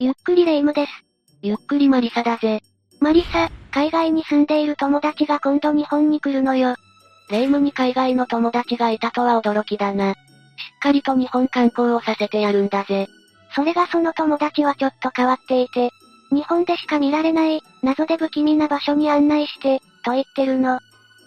ゆっくりレ夢ムです。ゆっくりマリサだぜ。マリサ、海外に住んでいる友達が今度日本に来るのよ。レ夢ムに海外の友達がいたとは驚きだな。しっかりと日本観光をさせてやるんだぜ。それがその友達はちょっと変わっていて、日本でしか見られない、謎で不気味な場所に案内して、と言ってるの。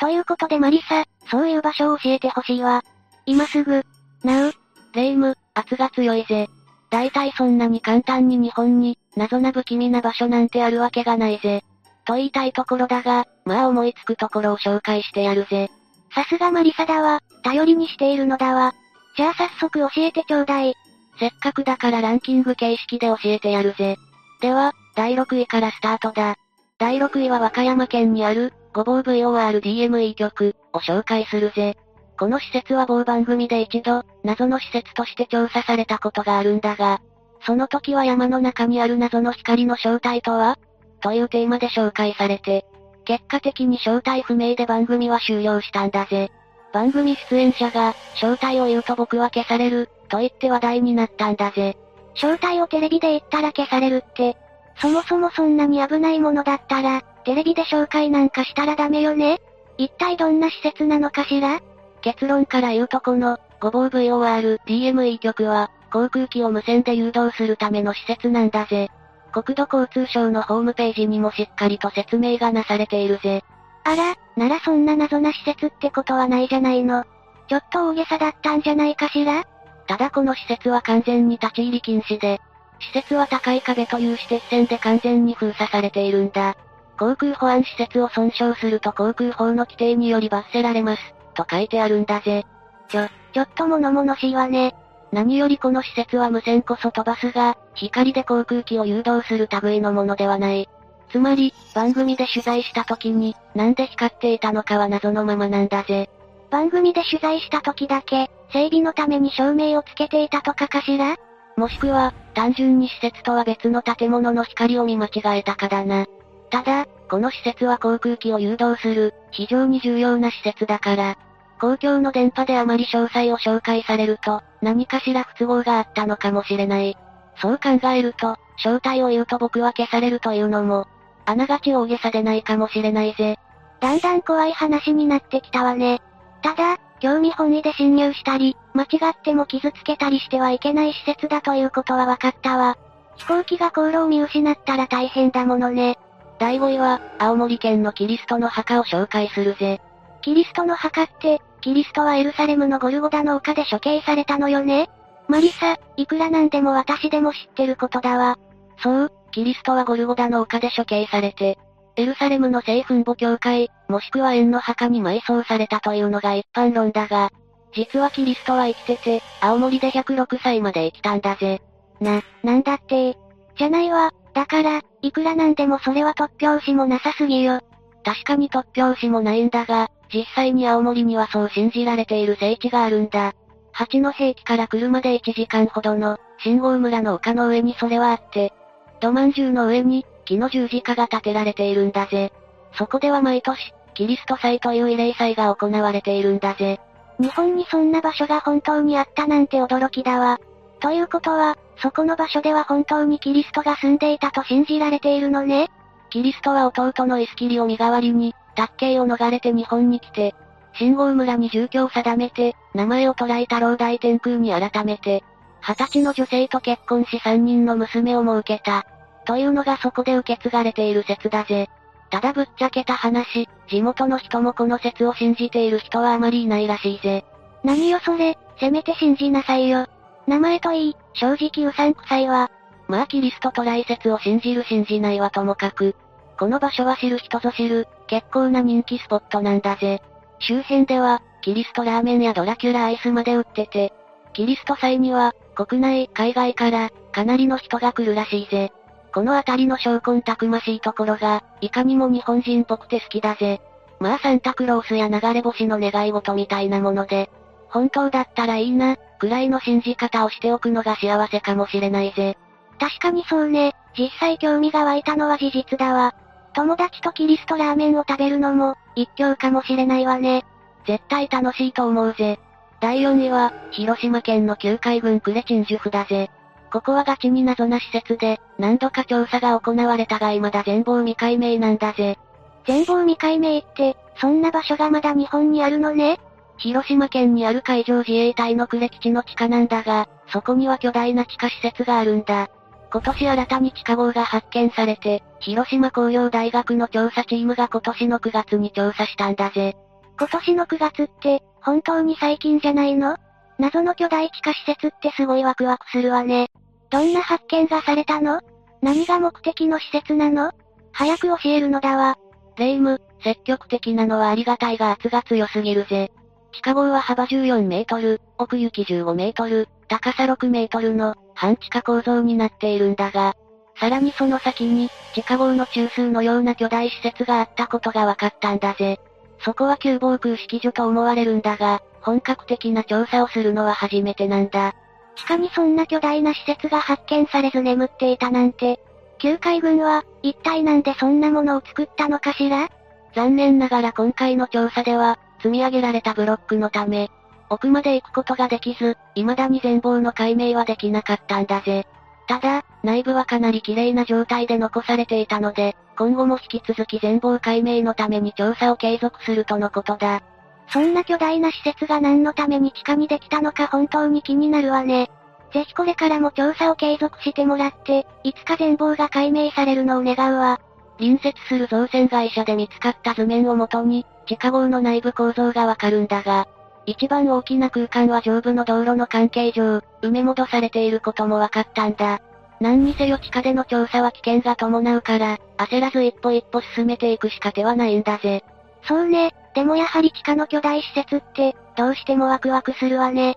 ということでマリサ、そういう場所を教えてほしいわ。今すぐ。なう。レイム、圧が強いぜ。大体そんなに簡単に日本に、謎な不気味な場所なんてあるわけがないぜ。と言いたいところだが、まあ思いつくところを紹介してやるぜ。さすがマリサだわ、頼りにしているのだわ。じゃあ早速教えてちょうだい。せっかくだからランキング形式で教えてやるぜ。では、第6位からスタートだ。第6位は和歌山県にある、ごぼう VORDME 局を紹介するぜ。この施設は某番組で一度、謎の施設として調査されたことがあるんだが、その時は山の中にある謎の光の正体とは？というテーマで紹介されて、結果的に正体不明で番組は終了したんだぜ。番組出演者が、正体を言うと僕は消される、と言って話題になったんだぜ。正体をテレビで言ったら消されるって、そもそもそんなに危ないものだったら、テレビで紹介なんかしたらダメよね？一体どんな施設なのかしら？結論から言うとこの、ごぼう VOR、DME 局は、航空機を無線で誘導するための施設なんだぜ。国土交通省のホームページにもしっかりと説明がなされているぜ。あら、ならそんな謎な施設ってことはないじゃないの。ちょっと大げさだったんじゃないかしら？ただこの施設は完全に立ち入り禁止で、施設は高い壁という指鉄線で完全に封鎖されているんだ。航空保安施設を損傷すると航空法の規定により罰せられます、と書いてあるんだぜ。ちょ、ちょっと物々しいわね。何よりこの施設は無線こそ飛ばすが、光で航空機を誘導する類のものではない。つまり、番組で取材した時に、なんで光っていたのかは謎のままなんだぜ。番組で取材した時だけ、整備のために照明をつけていたとかかしら？もしくは、単純に施設とは別の建物の光を見間違えたかだな。ただ、この施設は航空機を誘導する、非常に重要な施設だから、公共の電波であまり詳細を紹介されると、何かしら不都合があったのかもしれない。そう考えると、正体を言うと僕は消されるというのも、あながち大げさでないかもしれないぜ。だんだん怖い話になってきたわね。ただ、興味本位で侵入したり、間違っても傷つけたりしてはいけない施設だということは分かったわ。飛行機が航路を見失ったら大変だものね。第5位は、青森県のキリストの墓を紹介するぜ。キリストの墓って、キリストはエルサレムのゴルゴダの丘で処刑されたのよね？マリサ、いくらなんでも私でも知ってることだわ。そう、キリストはゴルゴダの丘で処刑されて、エルサレムの聖墳墓教会、もしくは縁の墓に埋葬されたというのが一般論だが、実はキリストは生きてて、青森で106歳まで生きたんだぜ。な、なんだって？じゃないわ。だから、いくらなんでもそれは突拍子もなさすぎよ。確かに突拍子もないんだが、実際に青森にはそう信じられている聖地があるんだ。八戸駅から車で1時間ほどの、信号村の丘の上にそれはあって、土まんじゅうの上に、木の十字架が建てられているんだぜ。そこでは毎年、キリスト祭という慰霊祭が行われているんだぜ。日本にそんな場所が本当にあったなんて驚きだわ。ということは、そこの場所では本当にキリストが住んでいたと信じられているのね？キリストは弟のイスキリを身代わりに、卓刑を逃れて日本に来て、信号村に住居を定めて、名前を捉えた老大天空に改めて、二十歳の女性と結婚し三人の娘を設けた。というのがそこで受け継がれている説だぜ。ただぶっちゃけた話、地元の人もこの説を信じている人はあまりいないらしいぜ。何よそれ、せめて信じなさいよ。名前といい、正直うさんくさいわ。まあキリストと来説を信じる信じないはともかく、この場所は知る人ぞ知る、結構な人気スポットなんだぜ。周辺では、キリストラーメンやドラキュラアイスまで売ってて、キリスト祭には、国内、海外から、かなりの人が来るらしいぜ。この辺りの証拠たくましいところが、いかにも日本人っぽくて好きだぜ。まあサンタクロースや流れ星の願い事みたいなもので、本当だったらいいな、くらいの信じ方をしておくのが幸せかもしれないぜ。確かにそうね、実際興味が湧いたのは事実だわ。友達とキリストラーメンを食べるのも、一興かもしれないわね。絶対楽しいと思うぜ。第4位は、広島県の旧海軍クレチンジュフだぜ。ここはガチに謎な施設で、何度か調査が行われたが未だ全貌未解明なんだぜ。全貌未解明って、そんな場所がまだ日本にあるのね？広島県にある海上自衛隊の呉基地の地下なんだが、そこには巨大な地下施設があるんだ。今年新たに地下壕が発見されて、広島工業大学の調査チームが今年の9月に調査したんだぜ。今年の9月って、本当に最近じゃないの？謎の巨大地下施設ってすごいワクワクするわね。どんな発見がされたの？何が目的の施設なの？早く教えるのだわ。霊夢、積極的なのはありがたいが圧が強すぎるぜ。地下壕は幅14メートル、奥行き15メートル、高さ6メートルの半地下構造になっているんだが、さらにその先に、地下壕の中枢のような巨大施設があったことが分かったんだぜ。そこは旧防空式所と思われるんだが、本格的な調査をするのは初めてなんだ。地下にそんな巨大な施設が発見されず眠っていたなんて、旧海軍は、一体なんでそんなものを作ったのかしら？残念ながら今回の調査では、積み上げられたブロックのため、奥まで行くことができず、未だに全貌の解明はできなかったんだぜ。ただ、内部はかなり綺麗な状態で残されていたので、今後も引き続き全貌解明のために調査を継続するとのことだ。そんな巨大な施設が何のために地下にできたのか本当に気になるわね。ぜひこれからも調査を継続してもらって、いつか全貌が解明されるのを願うわ。隣接する造船会社で見つかった図面をもとに、地下壕の内部構造がわかるんだが、一番大きな空間は上部の道路の関係上、埋め戻されていることも分かったんだ。何にせよ地下での調査は危険が伴うから、焦らず一歩一歩進めていくしか手はないんだぜ。そうね、でもやはり地下の巨大施設って、どうしてもワクワクするわね。っ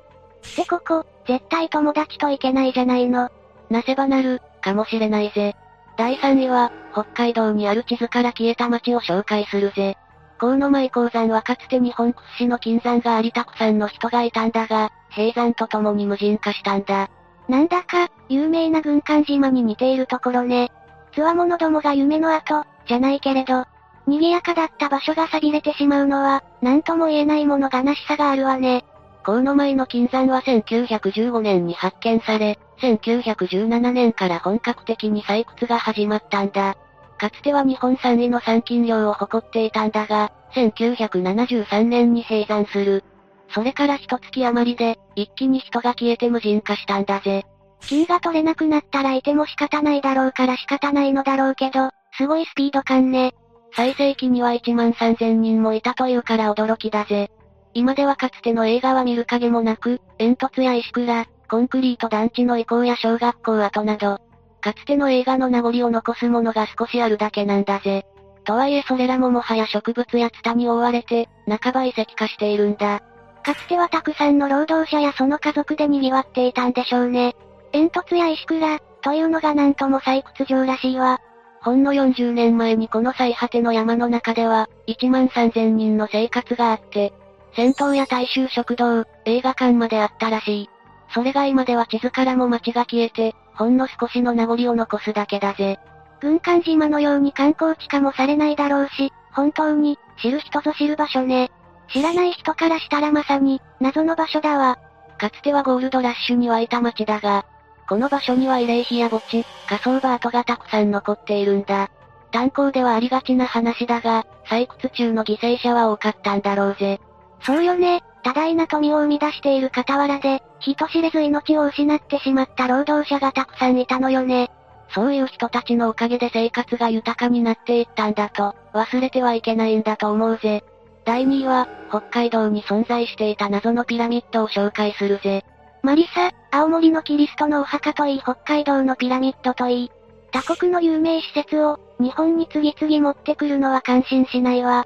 てここ、絶対友達と行けないじゃないの。なせばなる、かもしれないぜ。第3位は、北海道にある地図から消えた町を紹介するぜ。河野舞鉱山はかつて日本屈指の金山がありたくさんの人がいたんだが、閉山とともに無人化したんだ。なんだか、有名な軍艦島に似ているところね。つわものどもが夢の後、じゃないけれど、賑やかだった場所が錆びれてしまうのは、なんとも言えないもの悲しさがあるわね。河野舞の金山は1915年に発見され、1917年から本格的に採掘が始まったんだ。かつては日本3位の産金量を誇っていたんだが、1973年に閉山する。それから一月余りで、一気に人が消えて無人化したんだぜ。金が取れなくなったらいても仕方ないだろうから仕方ないのだろうけど、すごいスピード感ね。最盛期には1万3000人もいたというから驚きだぜ。今ではかつての映画は見る影もなく、煙突や石倉、コンクリート団地の遺構や小学校跡など、かつての映画の名残を残すものが少しあるだけなんだぜ。とはいえそれらももはや植物やツタに覆われて、半ば遺跡化しているんだ。かつてはたくさんの労働者やその家族で賑わっていたんでしょうね。煙突や石倉、というのがなんとも採掘場らしいわ。ほんの40年前にこの最果ての山の中では、1万3000人の生活があって、戦闘や大衆食堂、映画館まであったらしい。それが今では地図からも街が消えて、ほんの少しの名残を残すだけだぜ。軍艦島のように観光地化もされないだろうし、本当に、知る人ぞ知る場所ね。知らない人からしたらまさに、謎の場所だわ。かつてはゴールドラッシュに湧いた街だが、この場所には慰霊碑や墓地、火葬場跡がたくさん残っているんだ。炭鉱ではありがちな話だが、採掘中の犠牲者は多かったんだろうぜ。そうよね、多大な富を生み出している傍らで、人知れず命を失ってしまった労働者がたくさんいたのよね。そういう人たちのおかげで生活が豊かになっていったんだと、忘れてはいけないんだと思うぜ。第2位は、北海道に存在していた謎のピラミッドを紹介するぜ。マリサ、青森のキリストのお墓といい北海道のピラミッドといい、他国の有名施設を、日本に次々持ってくるのは感心しないわ。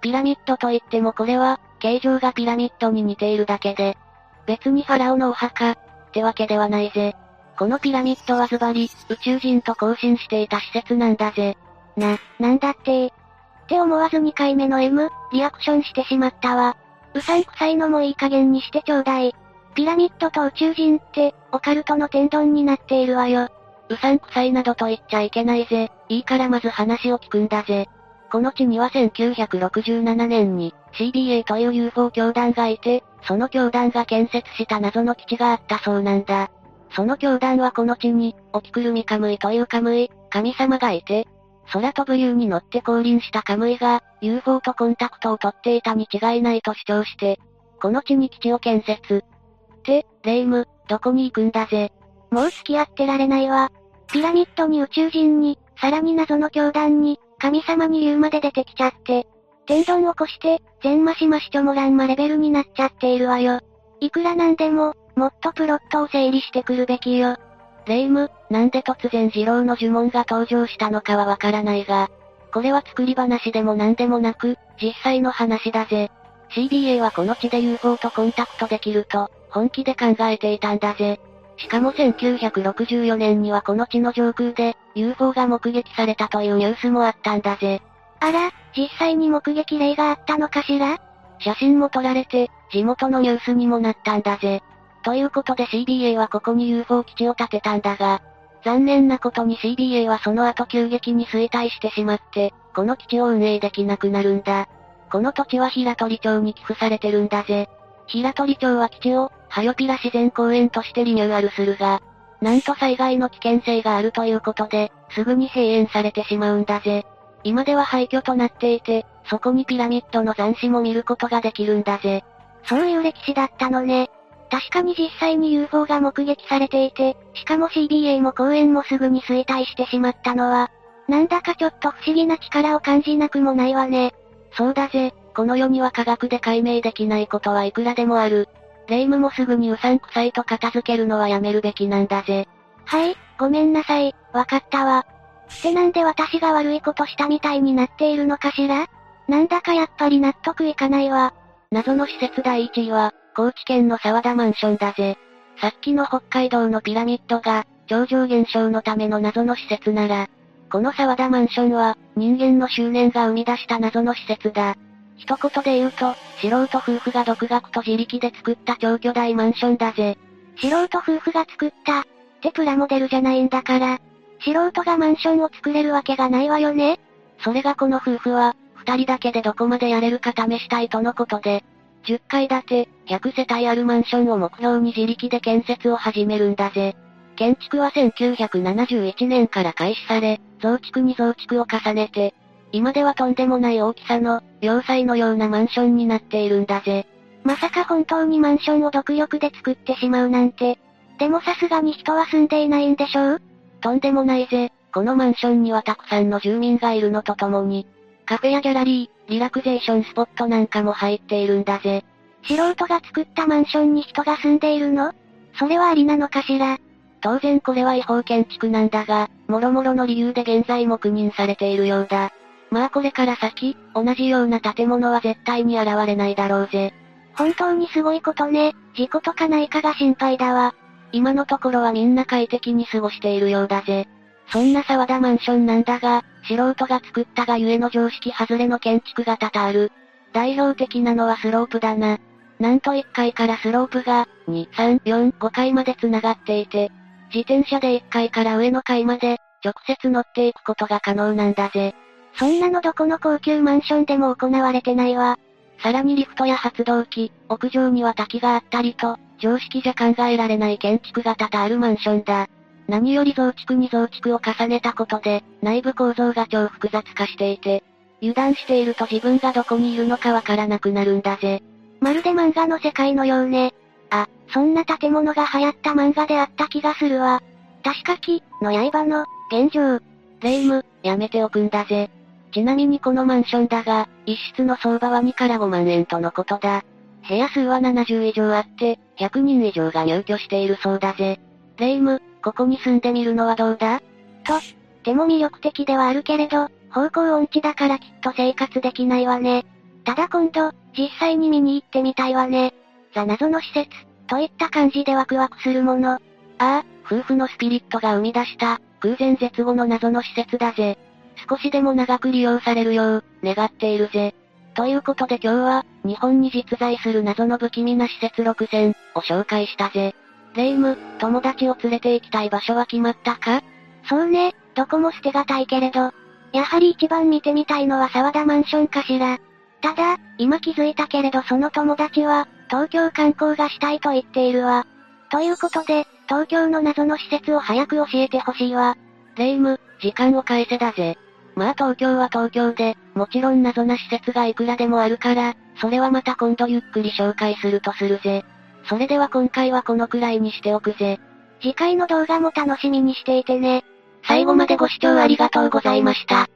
ピラミッドといってもこれは、形状がピラミッドに似ているだけで、別にファラオのお墓、ってわけではないぜ。このピラミッドはズバリ、宇宙人と交信していた施設なんだぜ。な、なんだってって思わず2回目の M、リアクションしてしまったわ。うさんくさいのもいい加減にしてちょうだい。ピラミッドと宇宙人って、オカルトの天丼になっているわよ。うさんくさいなどと言っちゃいけないぜ。いいからまず話を聞くんだぜ。この地には1967年に CBA という UFO 教団がいて、その教団が建設した謎の基地があったそうなんだ。その教団はこの地に、オキクルミカムイというカムイ、神様がいて、空飛ぶ竜に乗って降臨したカムイが、UFO とコンタクトを取っていたに違いないと主張して、この地に基地を建設。って、レイム、どこに行くんだぜ。もう付き合ってられないわ。ピラミッドに宇宙人に、さらに謎の教団に、神様に言うまで出てきちゃって。天丼を越して、全マシマシチョモランマレベルになっちゃっているわよ。いくらなんでも、もっとプロットを整理してくるべきよ。レイム、なんで突然二郎の呪文が登場したのかはわからないが、これは作り話でも何でもなく、実際の話だぜ。CBA はこの地で UFO とコンタクトできると、本気で考えていたんだぜ。しかも1964年にはこの地の上空で、UFO が目撃されたというニュースもあったんだぜ。あら、実際に目撃例があったのかしら？写真も撮られて、地元のニュースにもなったんだぜ。ということで CBA はここに UFO 基地を建てたんだが、残念なことに CBA はその後急激に衰退してしまって、この基地を運営できなくなるんだ。この土地は平取町に寄付されてるんだぜ。平取町は基地を、ハヨピラ自然公園としてリニューアルするが、なんと災害の危険性があるということで、すぐに閉園されてしまうんだぜ。今では廃墟となっていて、そこにピラミッドの残滓も見ることができるんだぜ。そういう歴史だったのね。確かに実際に UFO が目撃されていて、しかも CBA も公園もすぐに衰退してしまったのは、なんだかちょっと不思議な力を感じなくもないわね。そうだぜ、この世には科学で解明できないことはいくらでもある。霊夢もすぐにうさんくさいと片付けるのはやめるべきなんだぜ。はい、ごめんなさい、わかったわ。ってなんで私が悪いことしたみたいになっているのかしら？なんだかやっぱり納得いかないわ。謎の施設第1位は、高知県の沢田マンションだぜ。さっきの北海道のピラミッドが、超常現象のための謎の施設なら、この沢田マンションは、人間の執念が生み出した謎の施設だ。一言で言うと、素人夫婦が独学と自力で作った超巨大マンションだぜ。素人夫婦が作った、ってプラモデルじゃないんだから。素人がマンションを作れるわけがないわよね。それがこの夫婦は、二人だけでどこまでやれるか試したいとのことで、10階建て、100世帯あるマンションを目標に自力で建設を始めるんだぜ。建築は1971年から開始され、増築に増築を重ねて、今ではとんでもない大きさの、要塞のようなマンションになっているんだぜ。まさか本当にマンションを独力で作ってしまうなんて。でもさすがに人は住んでいないんでしょう？とんでもないぜ。このマンションにはたくさんの住民がいるのとともに、カフェやギャラリー、リラクゼーションスポットなんかも入っているんだぜ。素人が作ったマンションに人が住んでいるの？それはありなのかしら？当然これは違法建築なんだが、諸々の理由で現在黙認されているようだ。まあこれから先、同じような建物は絶対に現れないだろうぜ。本当にすごいことね。事故とかないかが心配だわ。今のところはみんな快適に過ごしているようだぜ。そんな沢田マンションなんだが、素人が作ったがゆえの常識外れの建築が多々ある。代表的なのはスロープだな。なんと1階からスロープが、2、3、4、5階まで繋がっていて、自転車で1階から上の階まで、直接乗っていくことが可能なんだぜ。そんなのどこの高級マンションでも行われてないわ。さらにリフトや発動機、屋上には滝があったりと、常識じゃ考えられない建築が多々あるマンションだ。何より増築に増築を重ねたことで、内部構造が超複雑化していて、油断していると自分がどこにいるのかわからなくなるんだぜ。まるで漫画の世界のようね。あ、そんな建物が流行った漫画であった気がするわ。確か木、の刃の、現状。霊夢、やめておくんだぜ。ちなみにこのマンションだが、一室の相場は2から5万円とのことだ。部屋数は70以上あって、100人以上が入居しているそうだぜ。霊夢、ここに住んでみるのはどうだ？と、ても魅力的ではあるけれど、方向音痴だからきっと生活できないわね。ただ今度、実際に見に行ってみたいわね。ザ謎の施設、といった感じでワクワクするもの。ああ、夫婦のスピリットが生み出した、空前絶後の謎の施設だぜ。少しでも長く利用されるよう、願っているぜ。ということで今日は、日本に実在する謎の不気味な施設6選を紹介したぜ。レイム、友達を連れて行きたい場所は決まったか？そうね、どこも捨てがたいけれど。やはり一番見てみたいのは沢田マンションかしら。ただ、今気づいたけれどその友達は、東京観光がしたいと言っているわ。ということで、東京の謎の施設を早く教えてほしいわ。レ夢ム、時間を返せだぜ。まあ東京は東京で、もちろん謎な施設がいくらでもあるから、それはまた今度ゆっくり紹介するとするぜ。それでは今回はこのくらいにしておくぜ。次回の動画も楽しみにしていてね。最後までご視聴ありがとうございました。